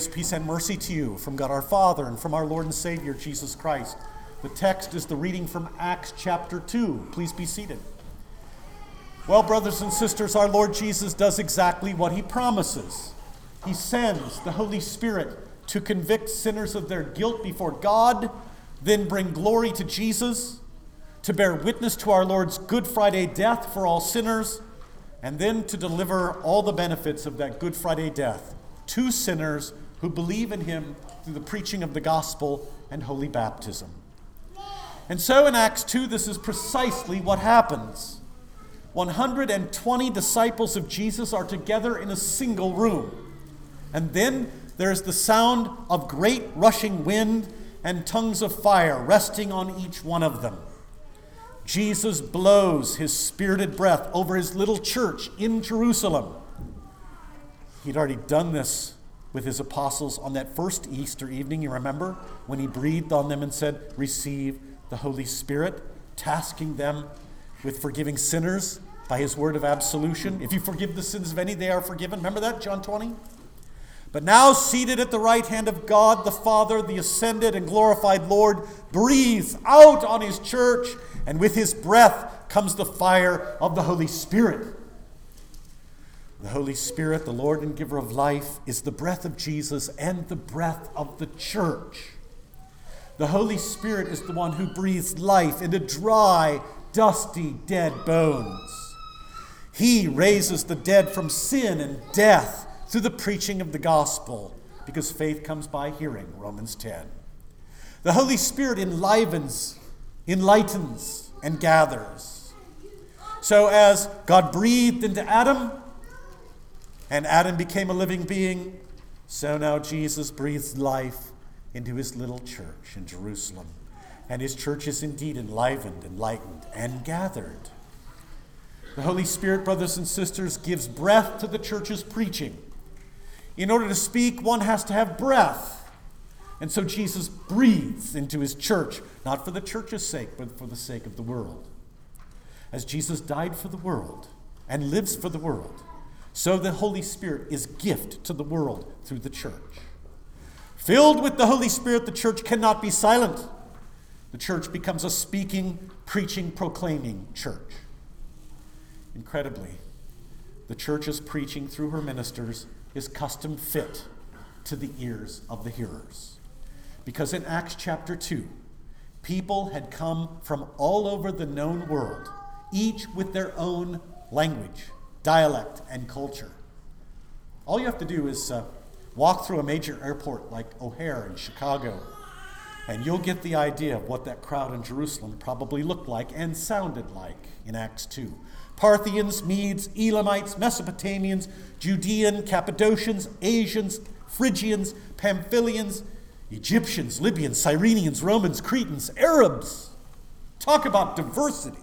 Grace, peace, and mercy to you from God our Father and from our Lord and Savior Jesus Christ. The text is the reading from Acts chapter 2. Please be seated. Well, brothers and sisters, our Lord Jesus does exactly what he promises. He sends the Holy Spirit to convict sinners of their guilt before God, then bring glory to Jesus, to bear witness to our Lord's Good Friday death for all sinners, and then to deliver all the benefits of that Good Friday death to sinners who believe in him through the preaching of the gospel and holy baptism. And so in Acts 2, this is precisely what happens. 120 disciples of Jesus are together in a single room. And then there's the sound of great rushing wind and tongues of fire resting on each one of them. Jesus blows his spirited breath over his little church in Jerusalem. He'd already done this with his apostles on that first Easter evening, you remember, when he breathed on them and said, Receive the Holy Spirit, tasking them with forgiving sinners by his word of absolution. If you forgive the sins of any, they are forgiven. Remember that, John 20? But now, seated at the right hand of God the Father, the ascended and glorified Lord, breathes out on his church, and with his breath comes the fire of the Holy Spirit. The Holy Spirit, the Lord and giver of life, is the breath of Jesus and the breath of the church. The Holy Spirit is the one who breathes life into dry, dusty, dead bones. He raises the dead from sin and death through the preaching of the gospel, because faith comes by hearing, Romans 10. The Holy Spirit enlivens, enlightens, and gathers. So, as God breathed into Adam, and Adam became a living being, so now Jesus breathes life into his little church in Jerusalem. And his church is indeed enlivened, enlightened, and gathered. The Holy Spirit, brothers and sisters, gives breath to the church's preaching. In order to speak, one has to have breath. And so Jesus breathes into his church, not for the church's sake, but for the sake of the world. As Jesus died for the world and lives for the world, so the Holy Spirit is gift to the world through the church. Filled with the Holy Spirit, the church cannot be silent. The church becomes a speaking, preaching, proclaiming church. Incredibly, the church's preaching through her ministers is custom fit to the ears of the hearers. Because in Acts chapter 2, people had come from all over the known world, each with their own language, dialect, and culture. All you have to do is uh, walk through a major airport like O'Hare in Chicago, and you'll get the idea of what that crowd in Jerusalem probably looked like and sounded like in Acts 2. Parthians, Medes, Elamites, Mesopotamians, Judean, Cappadocians, Asians, Phrygians, Pamphylians, Egyptians, Libyans, Cyrenians, Romans, Cretans, Arabs. Talk about diversity.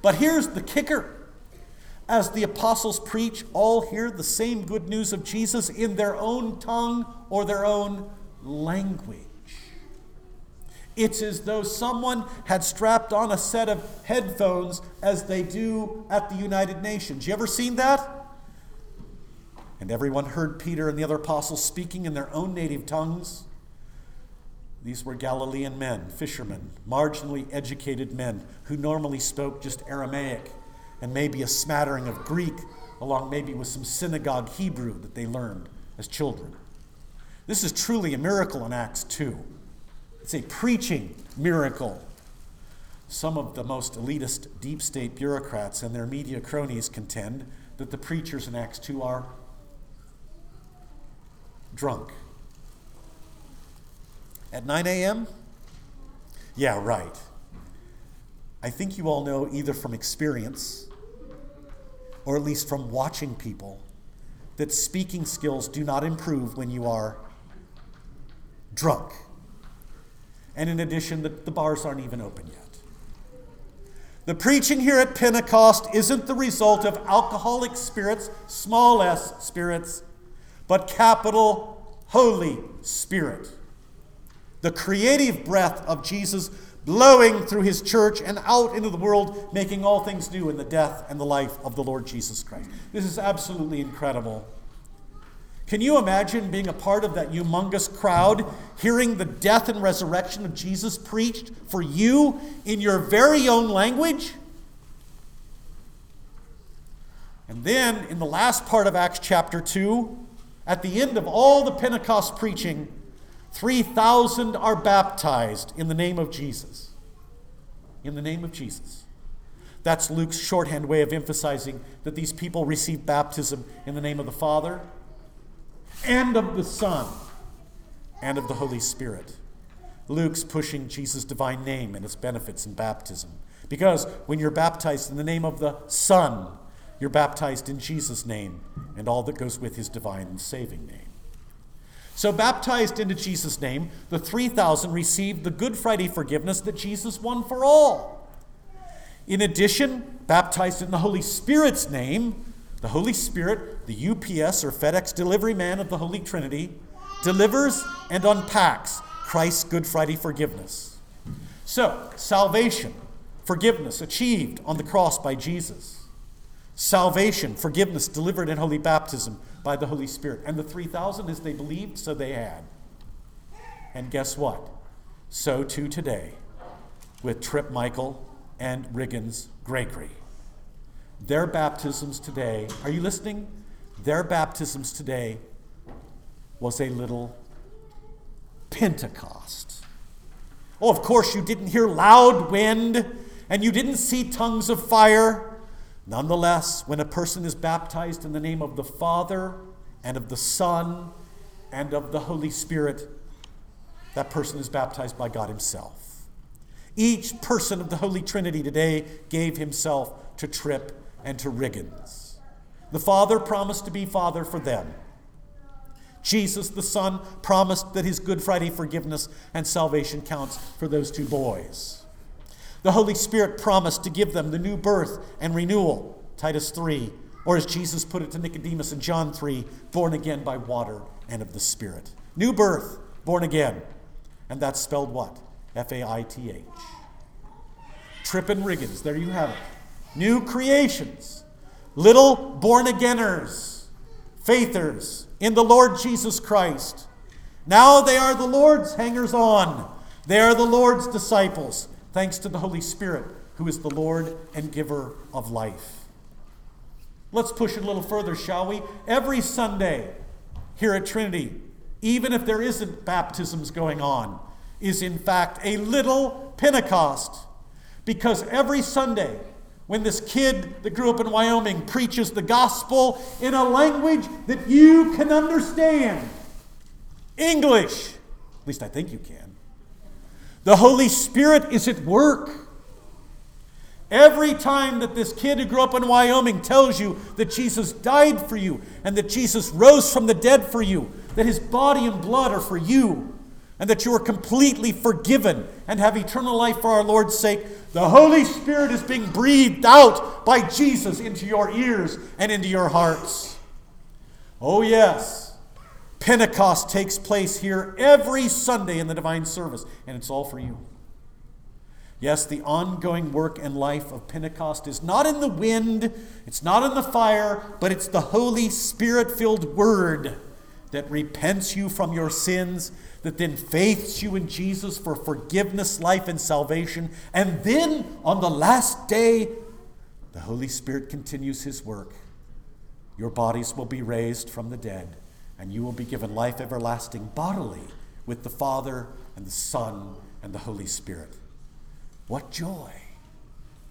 But here's the kicker. As the apostles preach, all hear the same good news of Jesus in their own tongue or their own language. It's as though someone had strapped on a set of headphones as they do at the United Nations. You ever seen that? And everyone heard Peter and the other apostles speaking in their own native tongues. These were Galilean men, fishermen, marginally educated men who normally spoke just Aramaic and maybe a smattering of Greek, along maybe with some synagogue Hebrew that they learned as children. This is truly a miracle in Acts 2. It's a preaching miracle. Some of the most elitist deep state bureaucrats and their media cronies contend that the preachers in Acts 2 are drunk. At 9 a.m.? Yeah, right. I think you all know either from experience or at least from watching people that speaking skills do not improve when you are drunk. And in addition, the, the bars aren't even open yet. The preaching here at Pentecost isn't the result of alcoholic spirits, small s spirits, but capital Holy Spirit. The creative breath of Jesus blowing through his church and out into the world, making all things new in the death and the life of the Lord Jesus Christ. This is absolutely incredible. Can you imagine being a part of that humongous crowd, hearing the death and resurrection of Jesus preached for you in your very own language? And then, in the last part of Acts chapter 2, at the end of all the Pentecost preaching, 3,000 are baptized in the name of Jesus. In the name of Jesus. That's Luke's shorthand way of emphasizing that these people receive baptism in the name of the Father and of the Son and of the Holy Spirit. Luke's pushing Jesus' divine name and its benefits in baptism. Because when you're baptized in the name of the Son, you're baptized in Jesus' name and all that goes with his divine and saving name. So, baptized into Jesus' name, the 3,000 received the Good Friday forgiveness that Jesus won for all. In addition, baptized in the Holy Spirit's name, the Holy Spirit, the UPS or FedEx delivery man of the Holy Trinity, delivers and unpacks Christ's Good Friday forgiveness. So, salvation, forgiveness achieved on the cross by Jesus salvation, forgiveness delivered in holy baptism by the Holy Spirit. And the 3,000, as they believed, so they had. And guess what? So too today with Trip Michael and Riggins Gregory. Their baptisms today, are you listening? Their baptisms today was a little Pentecost. Oh, of course, you didn't hear loud wind and you didn't see tongues of fire. Nonetheless, when a person is baptized in the name of the Father and of the Son and of the Holy Spirit, that person is baptized by God Himself. Each person of the Holy Trinity today gave himself to Tripp and to Riggins. The Father promised to be Father for them. Jesus, the Son, promised that his Good Friday forgiveness and salvation counts for those two boys. The Holy Spirit promised to give them the new birth and renewal, Titus 3, or as Jesus put it to Nicodemus in John 3, born again by water and of the Spirit. New birth, born again. And that's spelled what? F A I T H. Trip and Riggins, there you have it. New creations, little born againers, faithers in the Lord Jesus Christ. Now they are the Lord's hangers on, they are the Lord's disciples thanks to the Holy Spirit, who is the Lord and giver of life. Let's push it a little further, shall we? Every Sunday here at Trinity, even if there isn't baptisms going on, is in fact a little Pentecost. Because every Sunday, when this kid that grew up in Wyoming preaches the gospel in a language that you can understand, English, at least I think you can, the Holy Spirit is at work. Every time that this kid who grew up in Wyoming tells you that Jesus died for you and that Jesus rose from the dead for you, that his body and blood are for you, and that you are completely forgiven and have eternal life for our Lord's sake, the Holy Spirit is being breathed out by Jesus into your ears and into your hearts. Oh, yes. Pentecost takes place here every Sunday in the divine service, and it's all for you. Yes, the ongoing work and life of Pentecost is not in the wind, it's not in the fire, but it's the Holy Spirit filled Word that repents you from your sins, that then faiths you in Jesus for forgiveness, life, and salvation. And then on the last day, the Holy Spirit continues His work. Your bodies will be raised from the dead and you will be given life everlasting bodily with the Father and the Son and the Holy Spirit. What joy!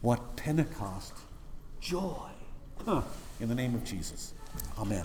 What Pentecost joy! Huh. In the name of Jesus. Amen.